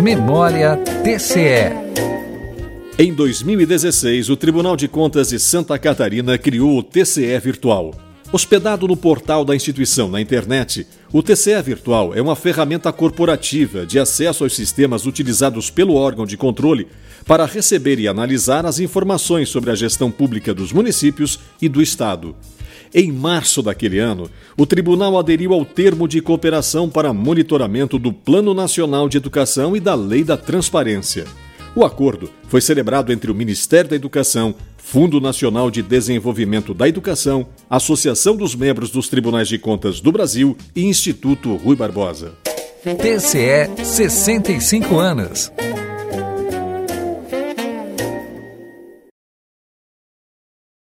Memória TCE. Em 2016, o Tribunal de Contas de Santa Catarina criou o TCE Virtual. Hospedado no portal da instituição na internet, o TCE Virtual é uma ferramenta corporativa de acesso aos sistemas utilizados pelo órgão de controle para receber e analisar as informações sobre a gestão pública dos municípios e do Estado. Em março daquele ano, o tribunal aderiu ao termo de cooperação para monitoramento do Plano Nacional de Educação e da Lei da Transparência. O acordo foi celebrado entre o Ministério da Educação, Fundo Nacional de Desenvolvimento da Educação, Associação dos Membros dos Tribunais de Contas do Brasil e Instituto Rui Barbosa. TCE 65 anos.